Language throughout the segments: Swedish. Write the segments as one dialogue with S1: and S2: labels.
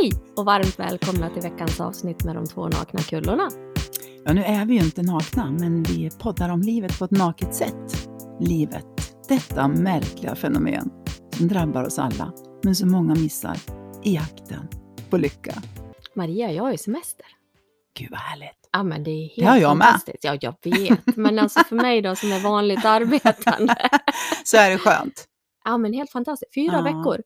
S1: Hej och varmt välkomna till veckans avsnitt med de två nakna kullorna.
S2: Ja, nu är vi ju inte nakna, men vi poddar om livet på ett naket sätt. Livet, detta märkliga fenomen som drabbar oss alla, men som många missar i jakten på lycka.
S1: Maria, jag har ju semester.
S2: Gud vad härligt!
S1: Ja, men det är helt
S2: Det har jag med.
S1: fantastiskt. Ja, jag vet. Men alltså för mig då som är vanligt arbetande.
S2: Så är det skönt.
S1: Ja, men helt fantastiskt. Fyra
S2: Ja.
S1: veckor.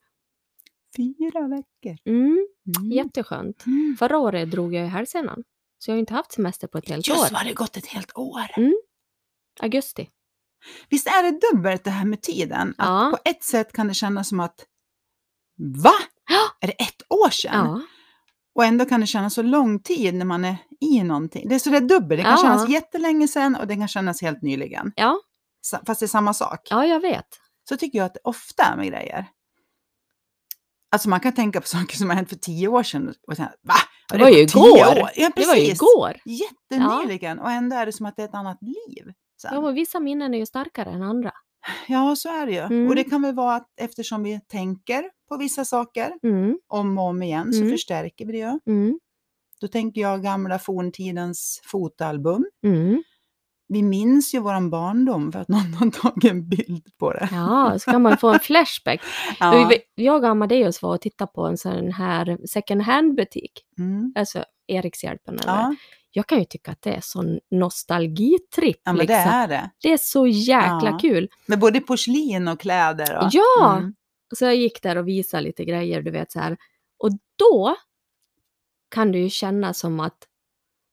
S2: Fyra veckor.
S1: Mm,
S2: Mm.
S1: jätteskönt.
S2: Mm.
S1: Förra året drog jag i hälsenan. Så jag har inte haft semester på ett helt
S2: Just
S1: år.
S2: vad det gått ett helt år.
S1: Augusti.
S2: Visst är det dubbelt det här med tiden? Att
S1: Ja.
S2: På ett sätt kan det kännas som att Va?
S1: Ja.
S2: Är det ett år sedan?
S1: Ja.
S2: Och ändå kan det kännas så lång tid när man är i någonting. Det är så det dubbelt. Det kan
S1: Ja.
S2: kännas jättelänge sedan och det kan kännas helt nyligen.
S1: Ja.
S2: Fast det är samma sak.
S1: ja, jag vet.
S2: Så tycker jag att det ofta är med grejer. Alltså man kan tänka på saker som har hänt för tio år sedan och säga va?
S1: Det var ju igår.
S2: år? Ja,
S1: Det var ju igår.
S2: Jättenyligen. Och ändå är det som att det är ett annat liv. sen.
S1: Ja, men vissa minnen är ju starkare än andra.
S2: Ja, så är det ju.
S1: Mm.
S2: Och det kan väl vara att eftersom vi tänker på vissa saker
S1: Mm,
S2: om och om igen så
S1: Mm.
S2: förstärker vi det ju.
S1: mm,
S2: Då tänker jag gamla forntidens fotoalbum. Vi minns ju våran barndom för att någon har tagit en bild på det.
S1: Ja, så kan man få en flashback.
S2: Ja.
S1: Jag och Amadeus var och tittade på en sån här second hand-butik.
S2: Mm.
S1: Alltså Erikshjälpen eller
S2: Ja.
S1: Jag kan ju tycka att det är sån nostalgitripp.
S2: ja, men
S1: liksom.
S2: det är det.
S1: det är så jäkla
S2: Ja.
S1: kul.
S2: Med både porslin och kläder. Och,
S1: Ja!
S2: Mm.
S1: Så jag gick där och visade lite grejer, du vet så här. Och då kan det ju kännas som att,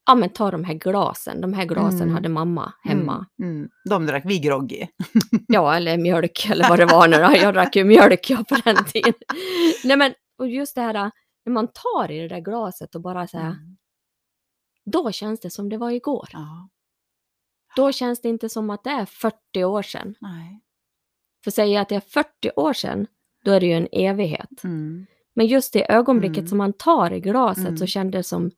S1: ja men ta de här glasen, de här glasen
S2: Mm.
S1: hade mamma hemma.
S2: Mm. Mm. De drack vi grogg i.
S1: Ja, eller mjölk eller vad det var nu. Jag drack ju mjölk jag på den tiden. Nej men, och just det här när man tar i det där glaset och bara så här,
S2: Mm.
S1: då känns det som det var igår.
S2: Ja.
S1: Då känns det inte som att det är 40 år sedan.
S2: Nej.
S1: För säger jag att det är 40 år sedan, då är det ju en evighet.
S2: Mm.
S1: Men just i ögonblicket
S2: Mm.
S1: som man tar i glaset så kändes det som.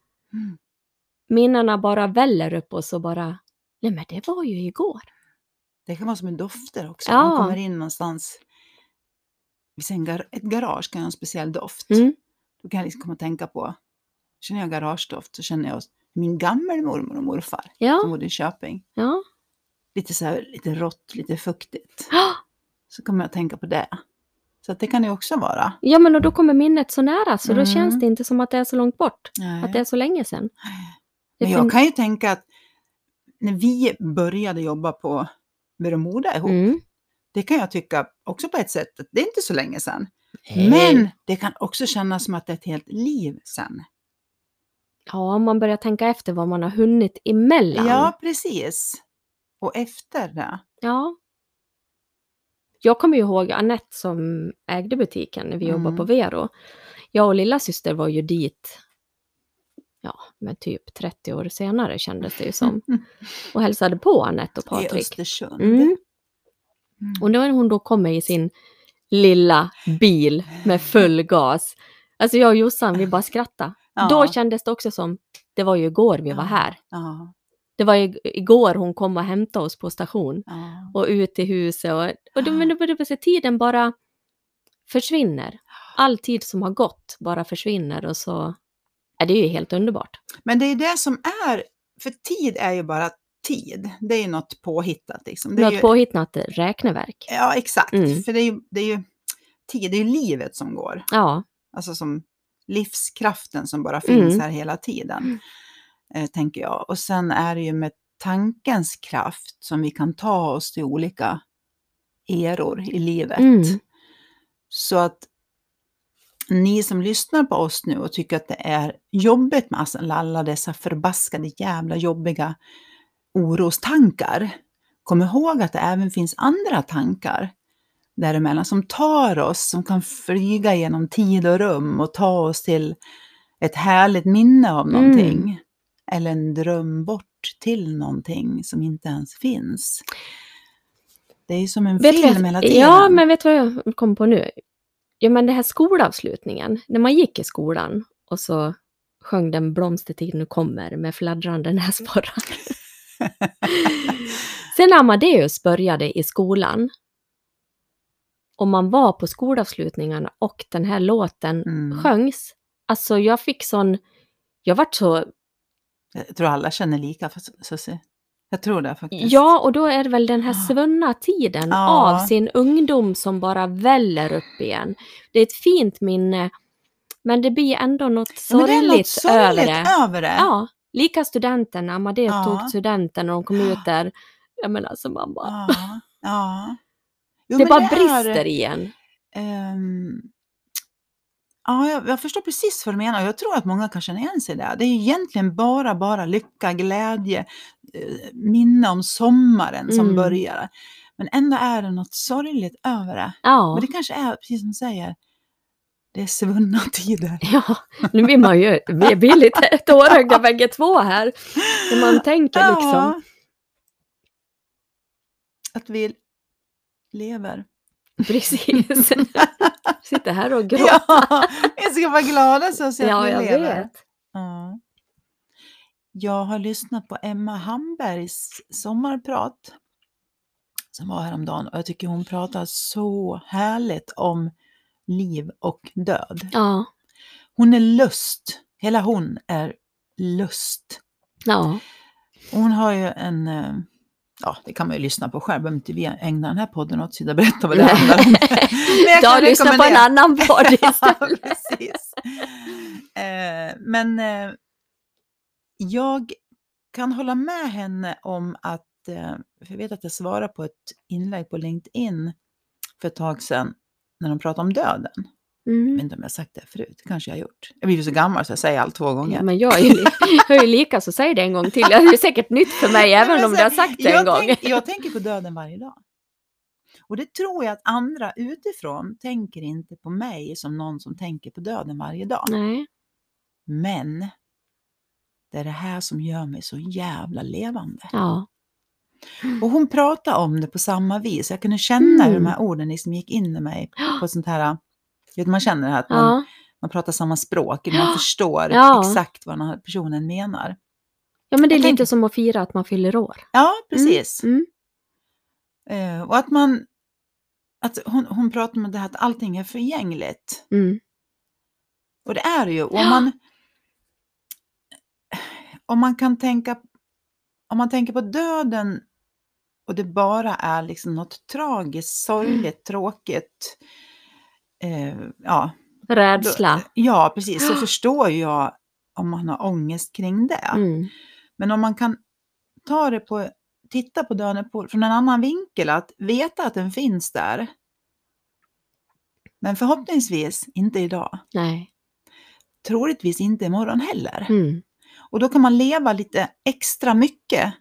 S1: Minnena bara väller upp och så bara, nej men det var ju igår.
S2: Det kan vara som en dofter också.
S1: Ja.
S2: Man kommer in någonstans. Ett garage kan ha en speciell doft.
S1: Mm.
S2: Då kan jag liksom komma att tänka på, känner jag garagedoft så känner jag min gammelmormor och morfar som
S1: Ja,
S2: bodde i Köping.
S1: ja.
S2: Lite så här, lite rått, lite fuktigt.
S1: Ah!
S2: Så kommer jag att tänka på det. Så det kan det också vara.
S1: Ja men och då kommer minnet så nära så då
S2: Mm.
S1: känns det inte som att det är så långt bort.
S2: Nej.
S1: Att det är så länge sedan. Det
S2: Men jag kan ju tänka att när vi började jobba på Veromoda ihop,
S1: Mm.
S2: det kan jag tycka också på ett sätt att det är inte så länge sedan.
S1: Nej.
S2: Men det kan också kännas som att det är ett helt liv sedan.
S1: Ja, om man börjar tänka efter vad man har hunnit emellan.
S2: Ja, precis. Och efter det.
S1: Ja. Jag kommer ju ihåg Annette som ägde butiken när vi jobbade
S2: Mm.
S1: på Vero. Jag och lilla syster var ju dit, ja, men typ 30 år senare kändes det ju som. Och hälsade på Annette och
S2: I
S1: Patrik.
S2: Östersund.
S1: Mm.
S2: Mm.
S1: Och när hon då kommer i sin lilla bil med full gas. Alltså jag och Jossan, vi bara skrattade.
S2: Ja.
S1: Då kändes det också som, det var ju igår vi var här.
S2: Ja,
S1: Det var ju igår hon kom och hämtade oss på station.
S2: ja.
S1: och ut i huset. Och, och då, men då det tiden bara försvinner. All tid som har gått bara försvinner och så är det ju helt underbart.
S2: Men det är det som är, för tid är ju bara tid. Det är ju något påhittat. Liksom. Det är
S1: Något
S2: ju,
S1: påhittat räkneverk.
S2: Ja, exakt.
S1: Mm.
S2: För det är, ju, det är ju tid, det är ju livet som går.
S1: Ja,
S2: Alltså som livskraften som bara finns
S1: Mm.
S2: här hela tiden. Eh, tänker jag. Och sen är det ju med tankens kraft som vi kan ta oss till olika eror i livet.
S1: Mm.
S2: Så att ni som lyssnar på oss nu och tycker att det är jobbigt med alla dessa förbaskade jävla jobbiga orostankar. Kom ihåg att det även finns andra tankar däremellan som tar oss, som kan flyga genom tid och rum och ta oss till ett härligt minne av
S1: Mm.
S2: någonting. Eller en dröm bort till någonting som inte ens finns. Det är ju som en
S1: vet
S2: film hela tiden.
S1: ja, men vet du vad jag kom på nu? Ja, men det här skolavslutningen, när man gick i skolan och så sjöng den Blomstertid nu kommer med fladdrande näsborrar. Sen när Amadeus började i skolan och man var på skolavslutningarna och den här låten
S2: Mm.
S1: sjöngs, alltså jag fick sån, jag vart så,
S2: Jag tror alla känner lika, fast- Susie. Jag tror det faktiskt.
S1: ja och då är det väl den här svunna tiden
S2: Ja.
S1: av sin ungdom som bara väller upp igen. Det är ett fint minne, men det blir ändå något
S2: Ja, men det är
S1: sorgligt,
S2: något sorgligt
S1: över det.
S2: över det.
S1: Ja, lika studenten, när Amadeus
S2: Ja.
S1: tog studenten och de kom ut där. Jag menar alltså man bara,
S2: Ja, ja. Jo,
S1: det bara
S2: är,
S1: brister i en.
S2: ehm, ja, jag, jag förstår precis vad du menar. Jag tror att många kan känna igen sig där. Det är ju egentligen bara, bara lycka, glädje, eh, minne om sommaren som
S1: Mm.
S2: börjar. Men ändå är det något sorgligt över det.
S1: Ja.
S2: Men det kanske är, precis som du säger, det är svunna tider.
S1: Ja, nu blir man ju, vi blir lite tårögda bägge två här. När man tänker liksom.
S2: Att vi lever.
S1: Precis. Sitter här och gråter.
S2: Ja, vi ska vara glada så att
S1: Ja,
S2: vi
S1: jag
S2: lever.
S1: vet.
S2: Ja. Jag har lyssnat på Emma Hambergs sommarprat som var häromdagen och jag tycker hon pratar så härligt om liv och död.
S1: Ja,
S2: Hon är lust, hela hon är lust.
S1: ja,
S2: hon har ju en, eh, ja det kan man ju lyssna på själv, behöver inte vi ägna den här podden åt och berätta vad det handlar om. Men jag
S1: Ta
S2: kan
S1: och lyssna på en annan podd
S2: Ja,
S1: istället.
S2: precis. Eh, men eh, jag kan hålla med henne om att, eh, för jag vet att jag svarade på ett inlägg på LinkedIn för ett tag sedan när de pratade om döden. Jag vet
S1: Mm.
S2: inte om jag har sagt det förut, det kanske jag har gjort. Jag blir så gammal så jag säger allt två gånger.
S1: Ja, men jag är, ju, jag är ju lika, så säg det en gång till. Det är säkert nytt för mig, även om du har sagt det en gång.
S2: Tänk, jag tänker på döden varje dag. Och det tror jag att andra utifrån tänker inte på mig som någon som tänker på döden varje dag.
S1: Nej.
S2: Men det är det här som gör mig så jävla levande.
S1: Ja.
S2: Och hon pratade om det på samma vis. Jag kunde känna hur
S1: Mm.
S2: de här orden liksom gick in i mig på ett sånt här, vet, man känner att man,
S1: Ja.
S2: man pratar samma språk, man förstår
S1: Ja.
S2: exakt vad den här personen menar.
S1: ja, men det är
S2: Jag
S1: lite
S2: tänker-
S1: som att fira att man fyller år.
S2: Ja, precis.
S1: Mm.
S2: Eh, och att man, att hon, hon pratar om det här att allting är förgängligt.
S1: Mm.
S2: Och det är det ju. Och om
S1: Ja.
S2: man, om man kan tänka, om man tänker på döden och det bara är liksom något tragiskt, sorgligt, tråkigt. Eh, ja,
S1: Rädsla.
S2: Då, ja, precis. Så förstår jag om man har ångest kring det.
S1: Mm.
S2: Men om man kan ta det på, titta på på, från en annan vinkel, att veta att den finns där. Men förhoppningsvis inte idag.
S1: Nej.
S2: Troligtvis inte imorgon heller.
S1: Mm.
S2: Och då kan man leva lite extra mycket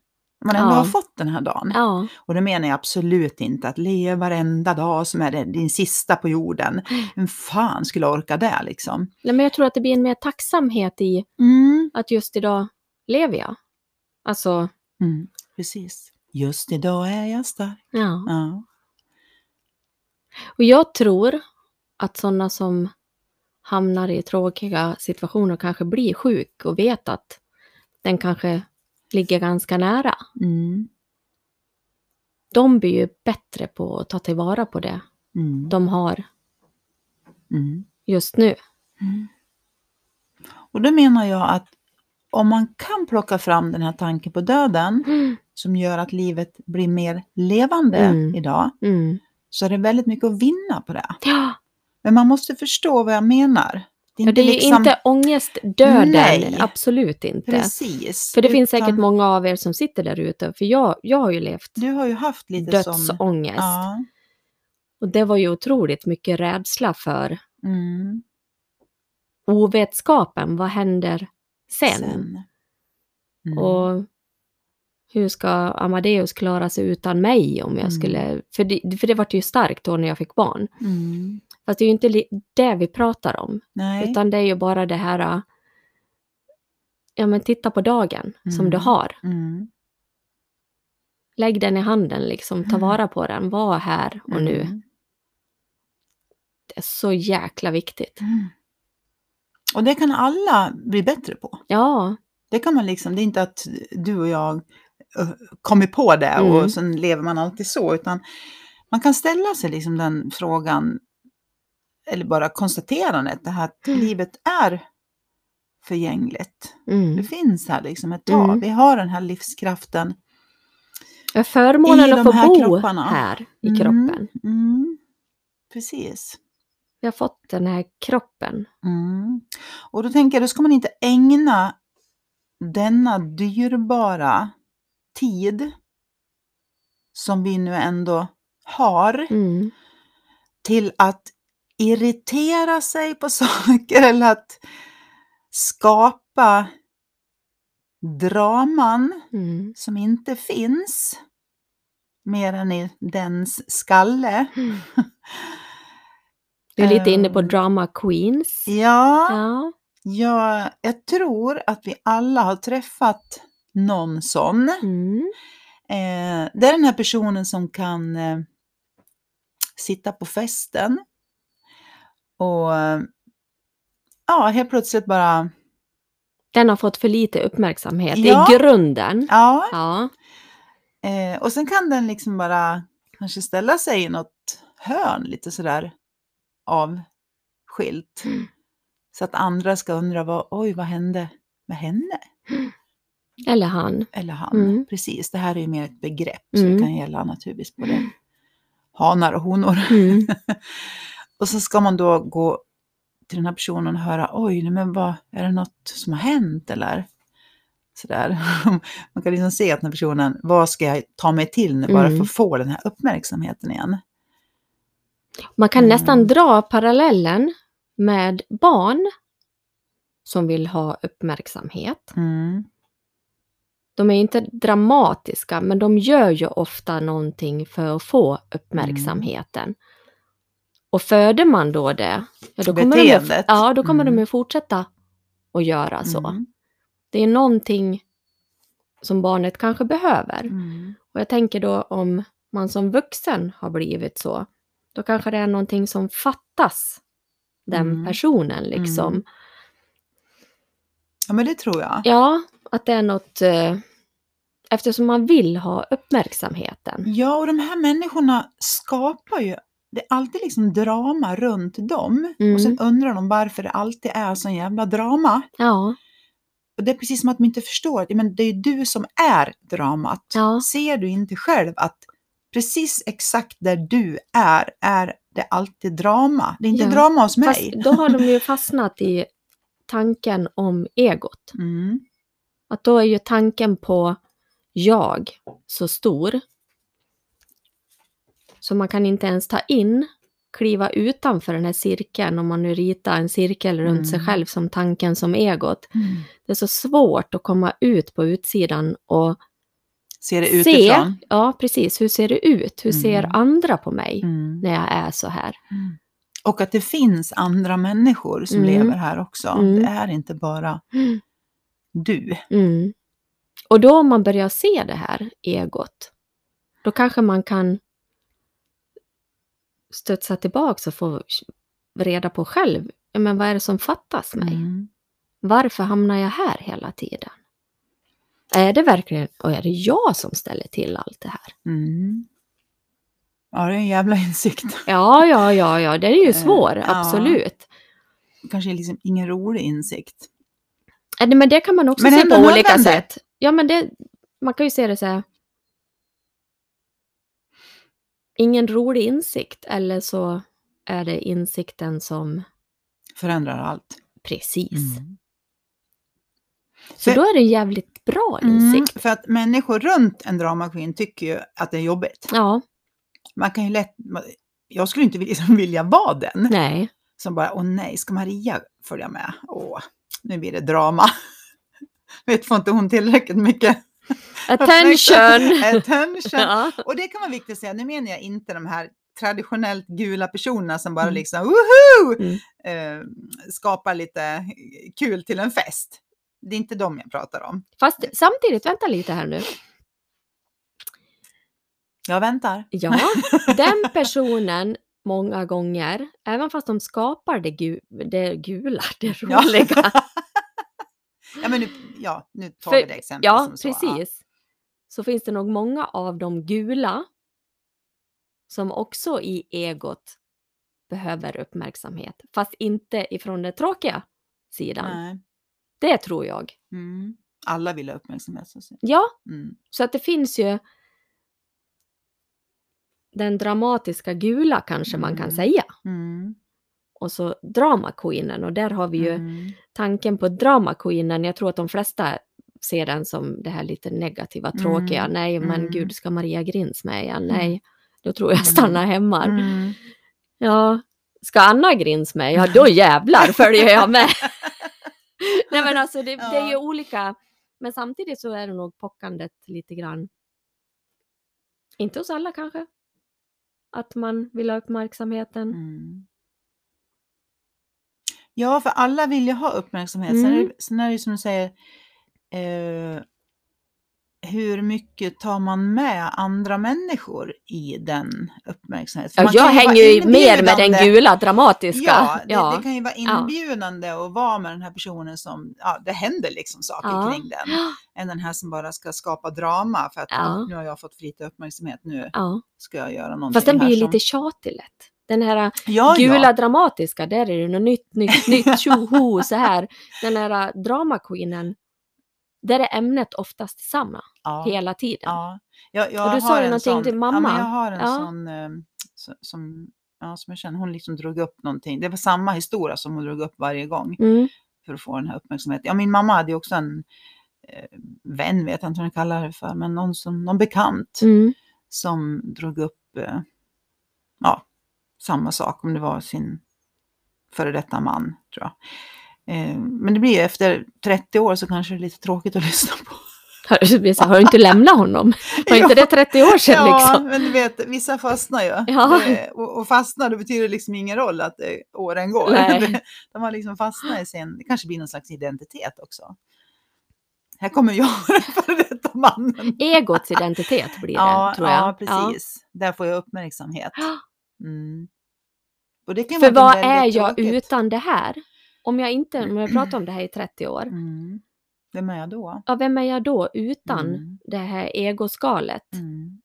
S2: man ändå
S1: Ja.
S2: har fått den här dagen.
S1: Ja.
S2: Och det menar jag absolut inte att leva varenda dag som är din sista på jorden. Vem fan skulle orka det liksom?
S1: Nej, men jag tror att det blir en mer tacksamhet i
S2: Mm.
S1: att just idag lever jag. Alltså,
S2: Mm. Precis. Just idag är jag stark.
S1: ja.
S2: Ja.
S1: Och jag tror att sådana som hamnar i tråkiga situationer kanske blir sjuk och vet att den kanske ligger ganska nära.
S2: Mm.
S1: De blir ju bättre på att ta tillvara på det
S2: Mm.
S1: de har
S2: Mm.
S1: just nu.
S2: Och då menar jag att om man kan plocka fram den här tanken på döden
S1: Mm.
S2: som gör att livet blir mer levande
S1: Mm.
S2: idag,
S1: Mm.
S2: så är det väldigt mycket att vinna på det.
S1: Ja,
S2: Men man måste förstå vad jag menar. Det är
S1: ja, det är
S2: liksom-
S1: inte ångestdöden,
S2: Nej.
S1: absolut inte.
S2: Precis.
S1: För det finns säkert
S2: Utan
S1: många av er som sitter där ute, för jag, jag har ju levt
S2: Du har ju haft lite som...
S1: dödsångest.
S2: Ja.
S1: Och det var ju otroligt mycket rädsla för
S2: Mm.
S1: ovetskapen. Vad händer sen?
S2: Sen. Mm.
S1: Och hur ska Amadeus klara sig utan mig om jag
S2: Mm.
S1: skulle... För det, för det var ju starkt då när jag fick barn.
S2: Mm.
S1: Fast det är ju inte det vi pratar om.
S2: Nej.
S1: Utan det är ju bara det här... äh, Ja men titta på dagen som
S2: Mm.
S1: du har.
S2: Mm.
S1: Lägg den i handen liksom, ta
S2: Mm.
S1: vara på den, var här och nu.
S2: Mm.
S1: Det är så jäkla viktigt.
S2: Mm. Och det kan alla bli bättre på.
S1: Ja,
S2: Det kan man liksom, det är inte att du och jag kommer på det
S1: Mm.
S2: och sen lever man alltid så, utan man kan ställa sig liksom den frågan, eller bara konstaterandet, det här att
S1: Mm.
S2: livet är förgängligt.
S1: Mm.
S2: Det finns här liksom ett tag.
S1: Mm.
S2: Vi har den här livskraften.
S1: Förmånen att få bo
S2: kropparna.
S1: här i
S2: Mm.
S1: kroppen.
S2: Mm. Precis.
S1: Vi har fått den här kroppen.
S2: Mm. Och då tänker jag, då ska man inte ägna denna dyrbara tid som vi nu ändå har
S1: Mm.
S2: till att irritera sig på saker eller att skapa draman
S1: Mm.
S2: som inte finns mer än i dens skalle.
S1: Du är lite inne på
S2: Ehm.
S1: drama queens.
S2: Ja,
S1: Ja.
S2: ja, jag tror att vi alla har träffat någon sån.
S1: Mm.
S2: Eh, det är den här personen som kan eh, sitta på festen och ja, helt plötsligt bara,
S1: Den har fått för lite uppmärksamhet
S2: Ja.
S1: i grunden.
S2: ja,
S1: Ja.
S2: eh, och sen kan den liksom bara kanske ställa sig i något hörn lite sådär avskilt.
S1: Mm.
S2: Så att andra ska undra, vad, oj vad hände med henne?
S1: Eller han.
S2: Eller han.
S1: Mm.
S2: Precis, det här är ju mer ett begrepp så
S1: Mm.
S2: det kan gälla naturligtvis både hanar och honor.
S1: Mm.
S2: Och så ska man då gå till den här personen och höra, oj, men vad, är det något som har hänt eller? Sådär. Man kan liksom se att den här personen, vad ska jag ta mig till nu bara för
S1: Mm.
S2: att få den här uppmärksamheten igen?
S1: Man kan
S2: Mm.
S1: nästan dra parallellen med barn som vill ha uppmärksamhet.
S2: Mm.
S1: De är inte dramatiska, men de gör ju ofta någonting för att få uppmärksamheten. Och föder man då det, ja, då kommer, de, ja, då kommer de
S2: Mm.
S1: ju fortsätta att göra så.
S2: Mm.
S1: Det är någonting som barnet kanske behöver.
S2: Mm.
S1: Och jag tänker då om man som vuxen har blivit så, då kanske det är någonting som fattas den
S2: Mm.
S1: personen liksom.
S2: Mm. Ja, men det tror jag.
S1: Ja, att det är något, eh, eftersom man vill ha uppmärksamheten.
S2: Ja, och de här människorna skapar ju, det är alltid liksom drama runt dem.
S1: Mm.
S2: Och sen undrar de varför det alltid är sån jävla drama.
S1: Ja,
S2: Och det är precis som att de inte förstår att men det är du som är dramat.
S1: Ja.
S2: Ser du inte själv att precis exakt där du är, är det alltid drama. Det är inte
S1: Ja,
S2: drama hos
S1: fast
S2: mig.
S1: då har de ju fastnat i tanken om egot.
S2: Mm.
S1: Att då är ju tanken på jag så stor. Så man kan inte ens ta in, kliva utanför den här cirkeln, om man nu ritar en cirkel runt sig
S2: Mm.
S1: själv som tanken som egot.
S2: Mm.
S1: Det är så svårt att komma ut på utsidan och
S2: Ser det
S1: se,
S2: utifrån.
S1: ja precis, hur ser det ut? Hur ser
S2: Mm.
S1: andra på mig
S2: Mm.
S1: när jag är så här?
S2: Och att det finns andra människor som
S1: Mm.
S2: lever här också.
S1: Mm.
S2: Det är inte bara du.
S1: Mm. Och då om man börjar se det här egot, då kanske man kan studsa tillbaka och få reda på själv, men vad är det som fattas mig?
S2: Mm.
S1: Varför hamnar jag här hela tiden? Är det verkligen, och är det jag som ställer till allt det här?
S2: Mm. Ja, det är en jävla insikt.
S1: Ja, ja, ja, ja, det är ju
S2: Eh,
S1: svår,
S2: ja.
S1: absolut.
S2: Kanske liksom ingen rolig insikt.
S1: Äh, Men det kan man också
S2: Men
S1: se på olika
S2: nödvändigt.
S1: sätt. Ja, men det, man kan ju se det så här. Ingen rolig insikt, eller så är det insikten som
S2: Förändrar allt.
S1: precis.
S2: Mm.
S1: Så
S2: För-
S1: då är det en jävligt bra insikt.
S2: Mm, för att människor runt en drama queen tycker ju att det är jobbigt.
S1: Ja,
S2: Man kan ju lätt, jag skulle inte vilja, vilja vara den
S1: nej.
S2: som bara, åh nej, ska Maria följa med? Åh, nu blir det drama. Vet, får inte hon tillräckligt mycket
S1: Attention!
S2: Attention!
S1: ja.
S2: Och det kan vara viktigt att säga, nu menar jag inte de här traditionellt gula personerna som bara
S1: Mm.
S2: liksom woho!
S1: Mm.
S2: Eh, skapar lite kul till en fest. Det är inte dem jag pratar om.
S1: Fast samtidigt, vänta lite här nu.
S2: Jag väntar.
S1: Ja, den personen många gånger, även fast de skapar det, gu det gula, det
S2: Ja.
S1: roliga.
S2: ja, men nu, ja, nu tar
S1: För-
S2: vi det exemplet
S1: Ja,
S2: så.
S1: precis. Så finns det nog många av de gula som också i egot behöver uppmärksamhet. Fast inte ifrån den tråkiga
S2: Ja.
S1: sidan.
S2: Nej.
S1: Det tror jag.
S2: Mm. Alla vill ha uppmärksamhet. Så.
S1: Ja,
S2: Mm.
S1: så att det finns ju den dramatiska gula kanske man kan
S2: Mm.
S1: säga.
S2: Mm.
S1: Och så drama queenen och där har vi ju
S2: Mm.
S1: tanken på drama queenen. Jag tror att de flesta ser den som det här lite negativa, tråkiga. Nej, men gud, ska Maria Grins med igen? Nej, då tror jag stannar hemma.
S2: Mm.
S1: Ja, ska Anna Grins med? Ja, då jävlar följer jag med. Nej, men alltså det, det är ju olika. Men samtidigt så är det nog pockandet lite grann. Inte hos alla kanske. Att man vill ha uppmärksamheten.
S2: Mm. Ja, för alla vill ju ha uppmärksamhet. Sen, är
S1: Mm.
S2: det, sen är det som du säger, eh, hur mycket tar man med andra människor i den uppmärksamheten?
S1: Ja, jag hänger ju mer med den gula dramatiska.
S2: Ja, det,
S1: ja.
S2: det kan ju vara inbjudande att vara med den här personen som, ja, det händer liksom saker
S1: Ja.
S2: kring den. Än den här som bara ska skapa drama för att
S1: Ja.
S2: "Åh, nu har jag fått lite uppmärksamhet, nu
S1: ja.
S2: ska jag göra någonting
S1: Fast den blir ju
S2: som...
S1: lite tjatig lätt. Den här
S2: ja,
S1: gula
S2: ja.
S1: dramatiska, där är det något nytt, nytt, nytt, tjoho, så här. Den här drama queenen, där är ämnet oftast samma
S2: ja.
S1: hela tiden.
S2: Ja, jag, jag
S1: Och du sa ju någonting
S2: sån,
S1: till
S2: Ja,
S1: mamma.
S2: men jag har en
S1: Ja.
S2: sån eh, som, ja, som jag känner, hon liksom drog upp någonting. Det var samma historia som hon drog upp varje gång
S1: Mm.
S2: för att få den här uppmärksamheten. Ja, min mamma hade ju också en eh, vän, vet jag inte vad jag kallar det för, men någon, som, någon bekant
S1: Mm.
S2: som drog upp eh, ja, samma sak, om det var sin före detta man, tror jag. Eh, men det blir ju efter 30 år så kanske det är lite tråkigt att lyssna på.
S1: Har, det du inte lämnat honom? Var inte det 30 år sedan
S2: Ja,
S1: liksom?
S2: men du vet, vissa fastnar ju.
S1: Ja.
S2: Det, och, och fastnar, det betyder liksom ingen roll att eh, åren går.
S1: Nej.
S2: Det- De har liksom fastnat i sin, det kanske blir någon slags identitet också. Här kommer jag, före detta mannen.
S1: Egots identitet blir det,
S2: Ja,
S1: tror jag.
S2: ja, precis. Där får jag uppmärksamhet.
S1: Ja.
S2: Mm. Det
S1: För vad är jag
S2: tråkigt.
S1: utan det här? Om jag inte, om jag pratar om det här i 30 år,
S2: Mm. Vem är jag då?
S1: ja, vem är jag då utan
S2: Mm.
S1: det här egoskalet?
S2: Mm.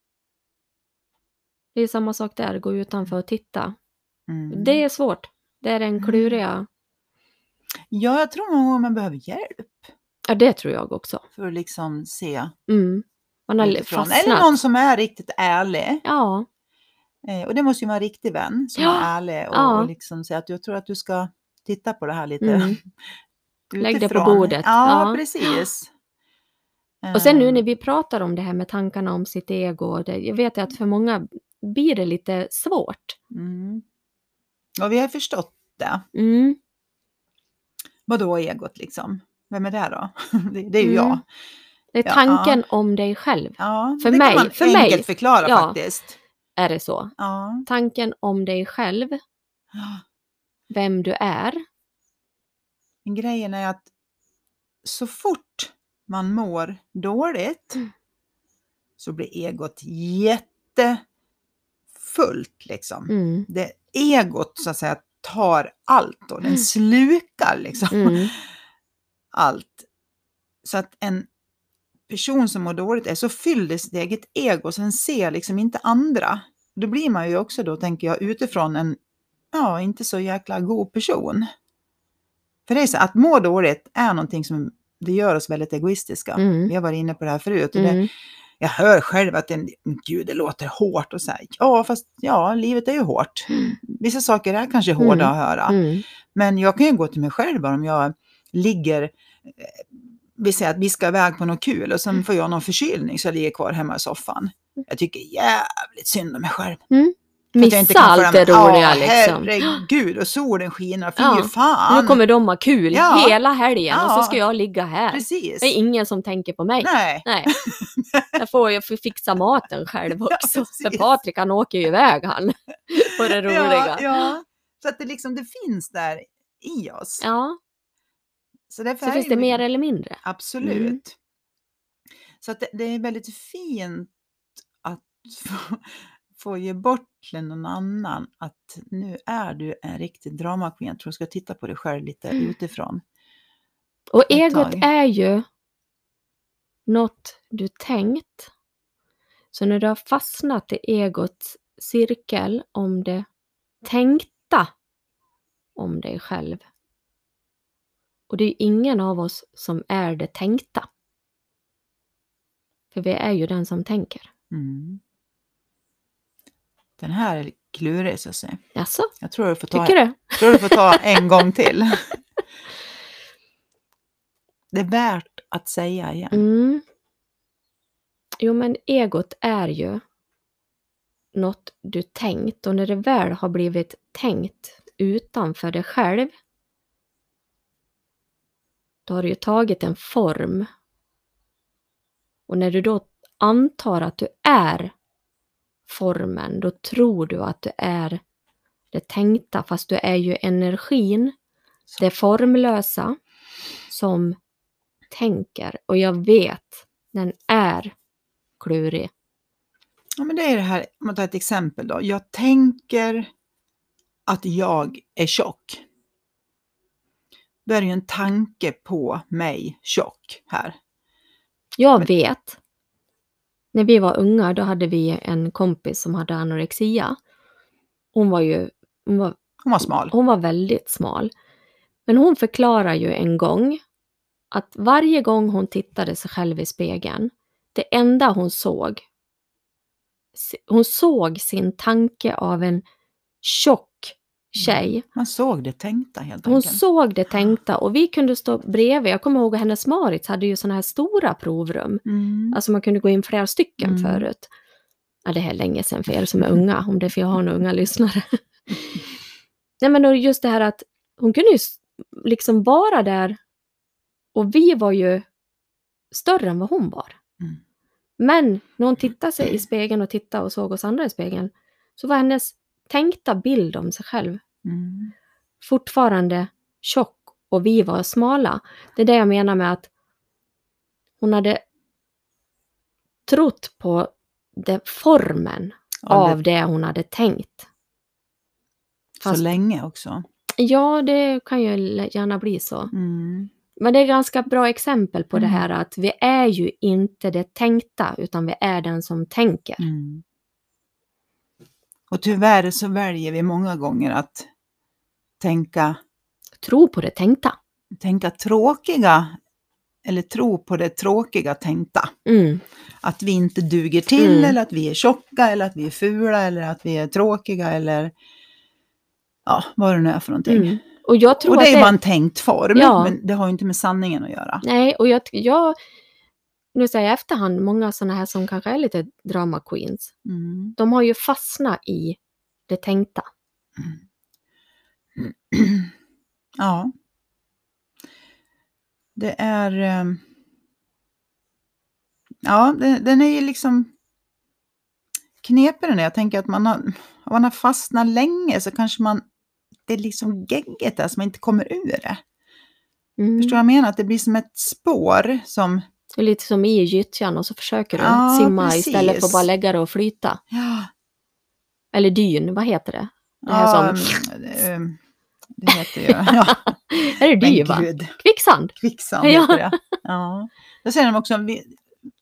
S1: Det är samma sak där, gå utanför och titta.
S2: Mm.
S1: Det är svårt. Det är den kluriga...
S2: Ja, jag tror nog man behöver hjälp
S1: Ja, det tror jag också.
S2: för att liksom se
S1: Mm. Man har
S2: utifrån.
S1: fastnat.
S2: Eller någon som är riktigt ärlig.
S1: Ja,
S2: Eh, och det måste ju vara en riktig vän som
S1: Ja,
S2: är ärlig och,
S1: ja.
S2: och liksom säger att jag tror att du ska titta på det här lite
S1: Mm. Lägg det på bordet.
S2: Ja,
S1: Ja.
S2: precis.
S1: och sen nu
S2: Eh,
S1: när vi pratar om det här med tankarna om sitt ego, det, jag vet att för många blir det lite svårt.
S2: Mm. Och vi har förstått det.
S1: Mm.
S2: Vadå egot liksom? Vem är det då? det, det är ju
S1: Mm.
S2: jag.
S1: Det är
S2: Ja,
S1: tanken om dig själv,
S2: Ja,
S1: För
S2: det
S1: mig-
S2: kan man
S1: för
S2: enkelt
S1: mig-
S2: förklara
S1: ja.
S2: faktiskt.
S1: är det så.
S2: Ja.
S1: Tanken om dig själv, vem du är.
S2: Men grejen är att så fort man mår dåligt
S1: Mm.
S2: så blir egot jättefullt liksom.
S1: Mm.
S2: Det egot så att säga tar allt och den
S1: Mm.
S2: slukar liksom
S1: Mm.
S2: allt. Så att en person som mår dåligt är så fylld i sitt eget ego så den ser liksom inte andra. Då blir man ju också då, tänker jag, utifrån en, ja, inte så jäkla god person. För det är så att må dåligt är någonting som det gör oss väldigt egoistiska.
S1: Mm.
S2: Vi har varit inne på det här förut. Och det,
S1: Mm.
S2: jag hör själv att det, gud, det låter hårt och så här, ja, fast ja, livet är ju hårt. Vissa saker är kanske hårda
S1: Mm.
S2: att höra.
S1: Mm.
S2: Men jag kan ju gå till mig själv om jag ligger, eh, vi säger att vi ska iväg på något kul och sen får jag någon förkylning så jag ligger kvar hemma i soffan. Jag tycker jävligt synd om mig själv. Inte
S1: Missa allt det roliga
S2: ja,
S1: liksom.
S2: herregud, och solen skiner, fy
S1: Ja,
S2: fan.
S1: Nu kommer de ha kul
S2: Ja.
S1: hela helgen och så
S2: Ja.
S1: ska jag ligga här.
S2: Precis.
S1: Det är ingen som tänker på mig.
S2: Nej.
S1: Nej. Jag får ju fixa maten själv också. För Patrik han åker ju iväg han. På det roliga.
S2: Ja, ja. Så att det liksom, det finns där i oss.
S1: Ja,
S2: Så, därför
S1: så finns det mer eller mindre.
S2: Absolut.
S1: Mm.
S2: Så att det, det är väldigt fint att få, få ge bort till någon annan att nu är du en riktig drama queen. Jag tror du ska titta på dig själv lite
S1: Mm.
S2: utifrån.
S1: Och egot är ju något du tänkt. Så när du har fastnat i egots cirkel om det tänkta om dig själv Och det är ju ingen av oss som är det tänkta. För vi är ju den som tänker.
S2: Mm. Den här är klurig så att säga.
S1: Jaså,
S2: Jag tror du får ta,
S1: tycker du?
S2: tror du får ta en gång till. Det är värt att säga igen.
S1: Mm. Jo, men egot är ju något du tänkt och när det väl har blivit tänkt utanför dig själv då har det ju tagit en form. Och när du då antar att du är formen, då tror du att du är det tänkta, fast du är ju energin, det formlösa, som tänker. Och jag vet, den är klurig.
S2: Ja, men det är det här, om man tar ett exempel då. Jag tänker att jag är tjock. Då är det ju en tanke på mig tjock här.
S1: Jag
S2: Men-
S1: vet. När vi var unga, då hade vi en kompis som hade anorexia. Hon var ju hon var,
S2: Hon var smal.
S1: hon var väldigt smal. Men hon förklarar ju en gång att varje gång hon tittade sig själv i spegeln, det enda hon såg, hon såg sin tanke av en tjock tjej.
S2: Man såg det tänkta helt
S1: Hon
S2: enkelt.
S1: såg det tänkta och vi kunde stå bredvid. Jag kommer ihåg att hennes Marit hade ju sådana här stora provrum.
S2: Mm.
S1: Alltså man kunde gå in flera stycken
S2: Mm.
S1: förut. Ja, det här är länge sedan för er som är unga, om det är för jag har några unga lyssnare. Nej men just det här att hon kunde ju liksom vara där och vi var ju större än vad hon var.
S2: Mm.
S1: Men när hon tittade sig i spegeln och tittade och såg oss andra i spegeln så var hennes tänkta bild om sig själv
S2: Mm.
S1: fortfarande tjock och vi var smala. Det är det jag menar med att hon hade trott på det, formen
S2: Ja,
S1: av
S2: det,
S1: det hon hade tänkt. Fast,
S2: så länge också.
S1: ja, det kan ju gärna bli så.
S2: Mm.
S1: Men det är ganska bra exempel på det
S2: Mm.
S1: här att vi är ju inte det tänkta, utan vi är den som tänker.
S2: Mm. Och tyvärr så väljer vi många gånger att tänka,
S1: Tro på det tänkta.
S2: tänka tråkiga eller tro på det tråkiga tänkta.
S1: Mm.
S2: Att vi inte duger till
S1: Mm.
S2: eller att vi är tjocka eller att vi är fula eller att vi är tråkiga eller ja, vad det nu är för någonting.
S1: Mm. Och
S2: Och det är bara en tänkt form,
S1: Ja.
S2: men det har ju inte med sanningen att göra.
S1: Nej, och jag, jag nu säger jag efterhand, många sådana här som kanske är lite drama queens,
S2: Mm.
S1: de har ju fastnat i det tänkta.
S2: Ja. Det är... ehm, Ja, den, är ju liksom knepig den är. Jag tänker att man har, om man har fastnat länge så kanske man... Det är liksom gegget där så man inte kommer ur det.
S1: Mm.
S2: Förstår du vad jag menar? Att det blir som ett spår som...
S1: Det är lite som i gyttjan och så försöker du
S2: Ja,
S1: simma
S2: precis.
S1: istället för att bara lägga det och flyta.
S2: Ja,
S1: Eller dyn, vad heter det? Det här
S2: ja,
S1: som,
S2: ehm, det heter ju... Ja,
S1: är det dy va? Kvicksand?
S2: Kvicksand
S1: Ja.
S2: heter det. Ja. Då säger de också,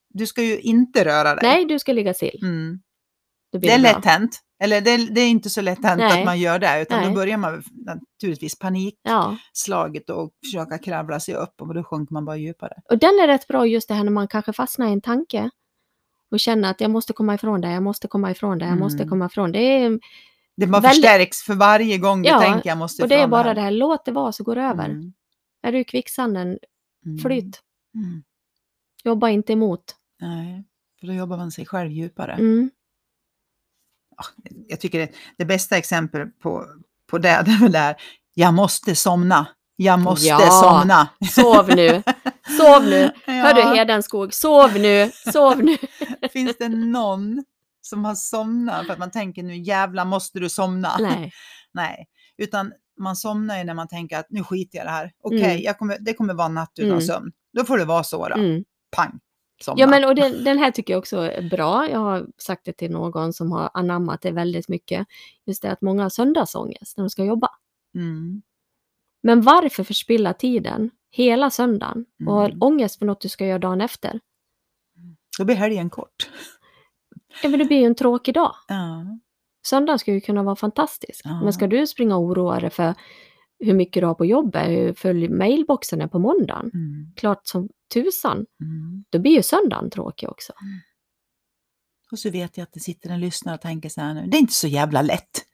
S2: du ska ju inte röra dig.
S1: Nej, du ska ligga still.
S2: Mm.
S1: Blir
S2: Det är lätt hänt. Eller det det är inte så lätt hänt
S1: Nej.
S2: att man gör det, utan
S1: Nej.
S2: då börjar man naturligtvis panikslaget
S1: Ja,
S2: och försöka kravla sig upp och då sjunker man bara djupare.
S1: och den är rätt bra just det här när man kanske fastnar i en tanke och känner att jag måste komma ifrån det, jag måste komma ifrån det, jag måste
S2: Mm.
S1: komma ifrån det. är,
S2: Det bara
S1: Väldigt-
S2: förstärks för varje gång du
S1: Ja,
S2: tänker jag måste
S1: och det är
S2: ifrån
S1: bara det här, låt det vara så går det över.
S2: Mm.
S1: Är du i kvicksanden,
S2: Mm.
S1: flyt.
S2: Mm.
S1: Jobba inte emot.
S2: Nej, för då jobbar man sig själv djupare.
S1: Mm.
S2: Jag tycker det, det bästa exempel på, på det, det är väl det här, jag måste somna. Jag måste
S1: Ja.
S2: somna.
S1: Sov nu, sov nu. Hör du
S2: Ja.
S1: Hedenskog, sov nu, sov nu.
S2: Finns det någon som har somnat för att man tänker nu jävla måste du somna?
S1: Nej.
S2: Nej. Utan man somnar ju när man tänker att nu skiter jag i det här. Okej,
S1: Mm.
S2: jag kommer, det kommer vara natt utan
S1: Mm.
S2: sömn. Då får det vara så då.
S1: Mm.
S2: Pang, somna.
S1: Ja, men och den, den här tycker jag också är bra. Jag har sagt det till någon som har anammat det väldigt mycket. Just det att många har söndagsångest när de ska jobba.
S2: Mm.
S1: Men varför förspilla tiden hela söndagen och ha
S2: Mm.
S1: ångest för något du ska göra dagen efter?
S2: Då blir helgen kort.
S1: Ja, men det blir ju en tråkig dag.
S2: Ja.
S1: Söndagen ska ju kunna vara fantastisk.
S2: Ja.
S1: Men ska du springa och oroa dig för hur mycket du har på jobbet, hur full mailboxen är på måndagen.
S2: Mm.
S1: Klart som tusan.
S2: Mm.
S1: Då blir ju söndagen tråkig också.
S2: Och så vet jag att det sitter en lyssnare och tänker så här nu, det är inte så jävla lätt.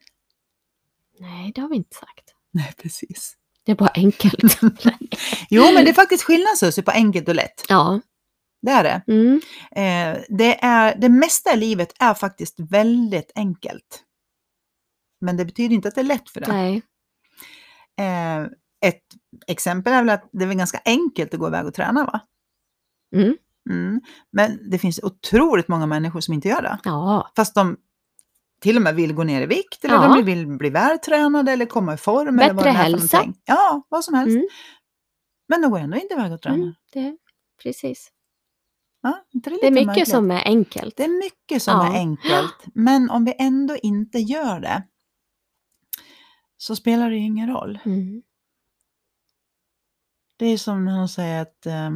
S1: Nej, det har vi inte sagt.
S2: Nej, precis.
S1: Det är bara enkelt.
S2: Jo, men det är faktiskt skillnad Susie på enkelt och lätt.
S1: ja.
S2: Det är det.
S1: Mm.
S2: Eh, det, är, det mesta i livet är faktiskt väldigt enkelt. Men det betyder inte att det är lätt för det.
S1: Nej.
S2: Eh, ett exempel är väl att det är ganska enkelt att gå iväg och träna va?
S1: Mm.
S2: Mm. Men det finns otroligt många människor som inte gör det.
S1: Ja.
S2: Fast de till och med vill gå ner i vikt eller
S1: Ja.
S2: de vill bli vältränade eller komma i form. eller vad
S1: Bättre
S2: är för
S1: hälsa.
S2: någonting. Ja, vad som helst.
S1: Mm.
S2: Men de går ändå inte iväg och tränar.
S1: Mm. Det, precis.
S2: Ja, det,
S1: Det är mycket
S2: märkligt?
S1: som är enkelt.
S2: Det är mycket som
S1: Ja.
S2: är enkelt. Men om vi ändå inte gör det så spelar det ju ingen roll.
S1: Mm.
S2: Det är som när de säger att, eh,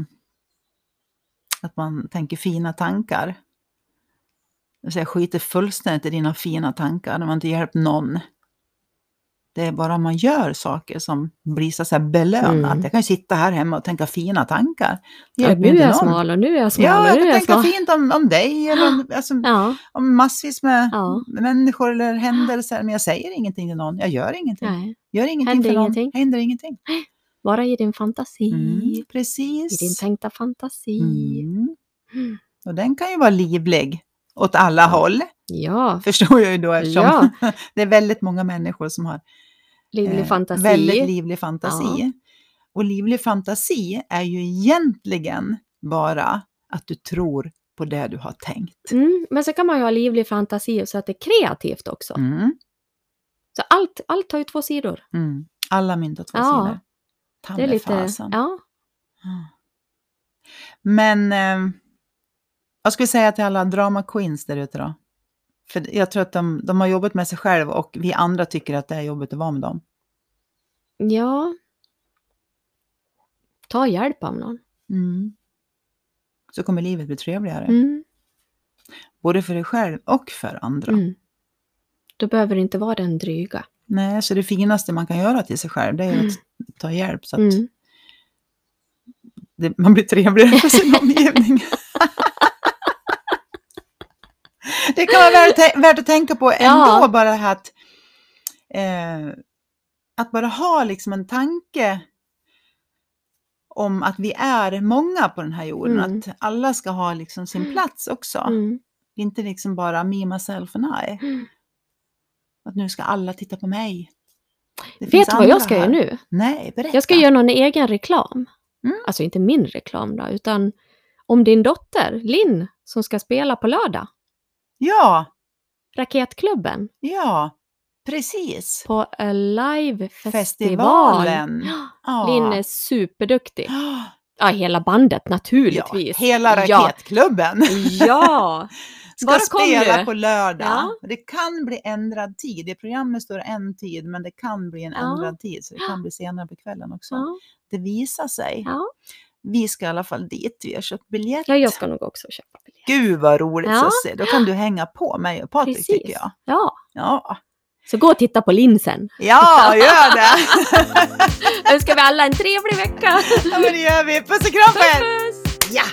S2: att man tänker fina tankar. Jag säger, skiter fullständigt i dina fina tankar när man inte hjälpt någon. Det är bara om man gör saker som blir så här belönat.
S1: Mm.
S2: Jag kan ju sitta här hemma och tänka fina tankar.
S1: Ja, nu är jag
S2: någon.
S1: smal och nu är jag smal
S2: Ja, jag kan
S1: jag
S2: tänka
S1: smal.
S2: fint om, om dig eller om, alltså,
S1: Ja,
S2: om massvis med
S1: Ja.
S2: människor eller händelser. Men jag säger ingenting till någon. Jag gör ingenting.
S1: nej.
S2: Gör ingenting
S1: Händer
S2: för någon.
S1: ingenting.
S2: Händer ingenting.
S1: Bara i din fantasi.
S2: Mm,
S1: I
S2: precis.
S1: din tänkta fantasi.
S2: Mm. Och den kan ju vara livlig åt alla håll,
S1: Ja,
S2: förstår jag ju då eftersom
S1: Ja.
S2: det är väldigt många människor som har
S1: livlig
S2: eh,
S1: fantasi.
S2: väldigt livlig fantasi. Och livlig fantasi är ju egentligen bara att du tror på det du har tänkt.
S1: Mm, men så kan man ju ha livlig fantasi så att det är kreativt också.
S2: Mm.
S1: Så allt, allt har ju två sidor.
S2: Mm. Alla mynt har två
S1: Ja,
S2: sidor. Ta
S1: Det är lite,
S2: fasen.
S1: ja.
S2: Men eh, vad ska vi säga till alla drama queens där ute då? För jag tror att de, de har jobbat med sig själva och vi andra tycker att det är jobbigt att vara med dem.
S1: ja. Ta hjälp av någon.
S2: Mm. Så kommer livet bli trevligare.
S1: Mm.
S2: Både för dig själv och för andra.
S1: Mm. Då behöver det inte vara den dryga.
S2: Nej, så det finaste man kan göra till sig själv det är att ta hjälp så att
S1: Mm.
S2: det, man blir trevligare för sin omgivning. Det kan vara värt, värt att tänka på ändå,
S1: Ja.
S2: bara det här att, eh, att bara ha liksom en tanke om att vi är många på den här jorden,
S1: Mm.
S2: att alla ska ha liksom sin plats också.
S1: Mm.
S2: Inte liksom bara me, myself and I.
S1: Mm.
S2: Att nu ska alla titta på mig. Det
S1: Vet du vad jag ska
S2: här.
S1: göra nu?
S2: Nej, berätta.
S1: Jag ska göra någon egen reklam.
S2: Mm.
S1: Alltså inte min reklam då, utan om din dotter, Linn, som ska spela på lördag.
S2: Ja,
S1: Raketklubben
S2: ja, precis.
S1: på Alive-festival.
S2: Festivalen. Ja.
S1: Linn är superduktig.
S2: Ja,
S1: hela bandet naturligtvis.
S2: hela
S1: Ja.
S2: raketklubben
S1: Ja!
S2: ska
S1: kom
S2: spela
S1: du.
S2: på lördag.
S1: Ja.
S2: Det kan bli ändrad tid. I programmet står en tid, men det kan bli en
S1: Ja.
S2: ändrad tid. Så det kan bli senare på kvällen också.
S1: Ja,
S2: Det visar sig. Vi ska i alla fall dit. Vi har köpt biljett.
S1: ja, jag ska nog också köpa biljett.
S2: Gud vad roligt
S1: Ja.
S2: Susie. Då kan du hänga på mig och Patrik
S1: Precis.
S2: tycker jag.
S1: Ja,
S2: Ja,
S1: så gå och titta på Linn sen.
S2: ja gör det!
S1: Önskar vi alla en trevlig vecka.
S2: ja, men det gör vi. Puss och kram på er! Ja!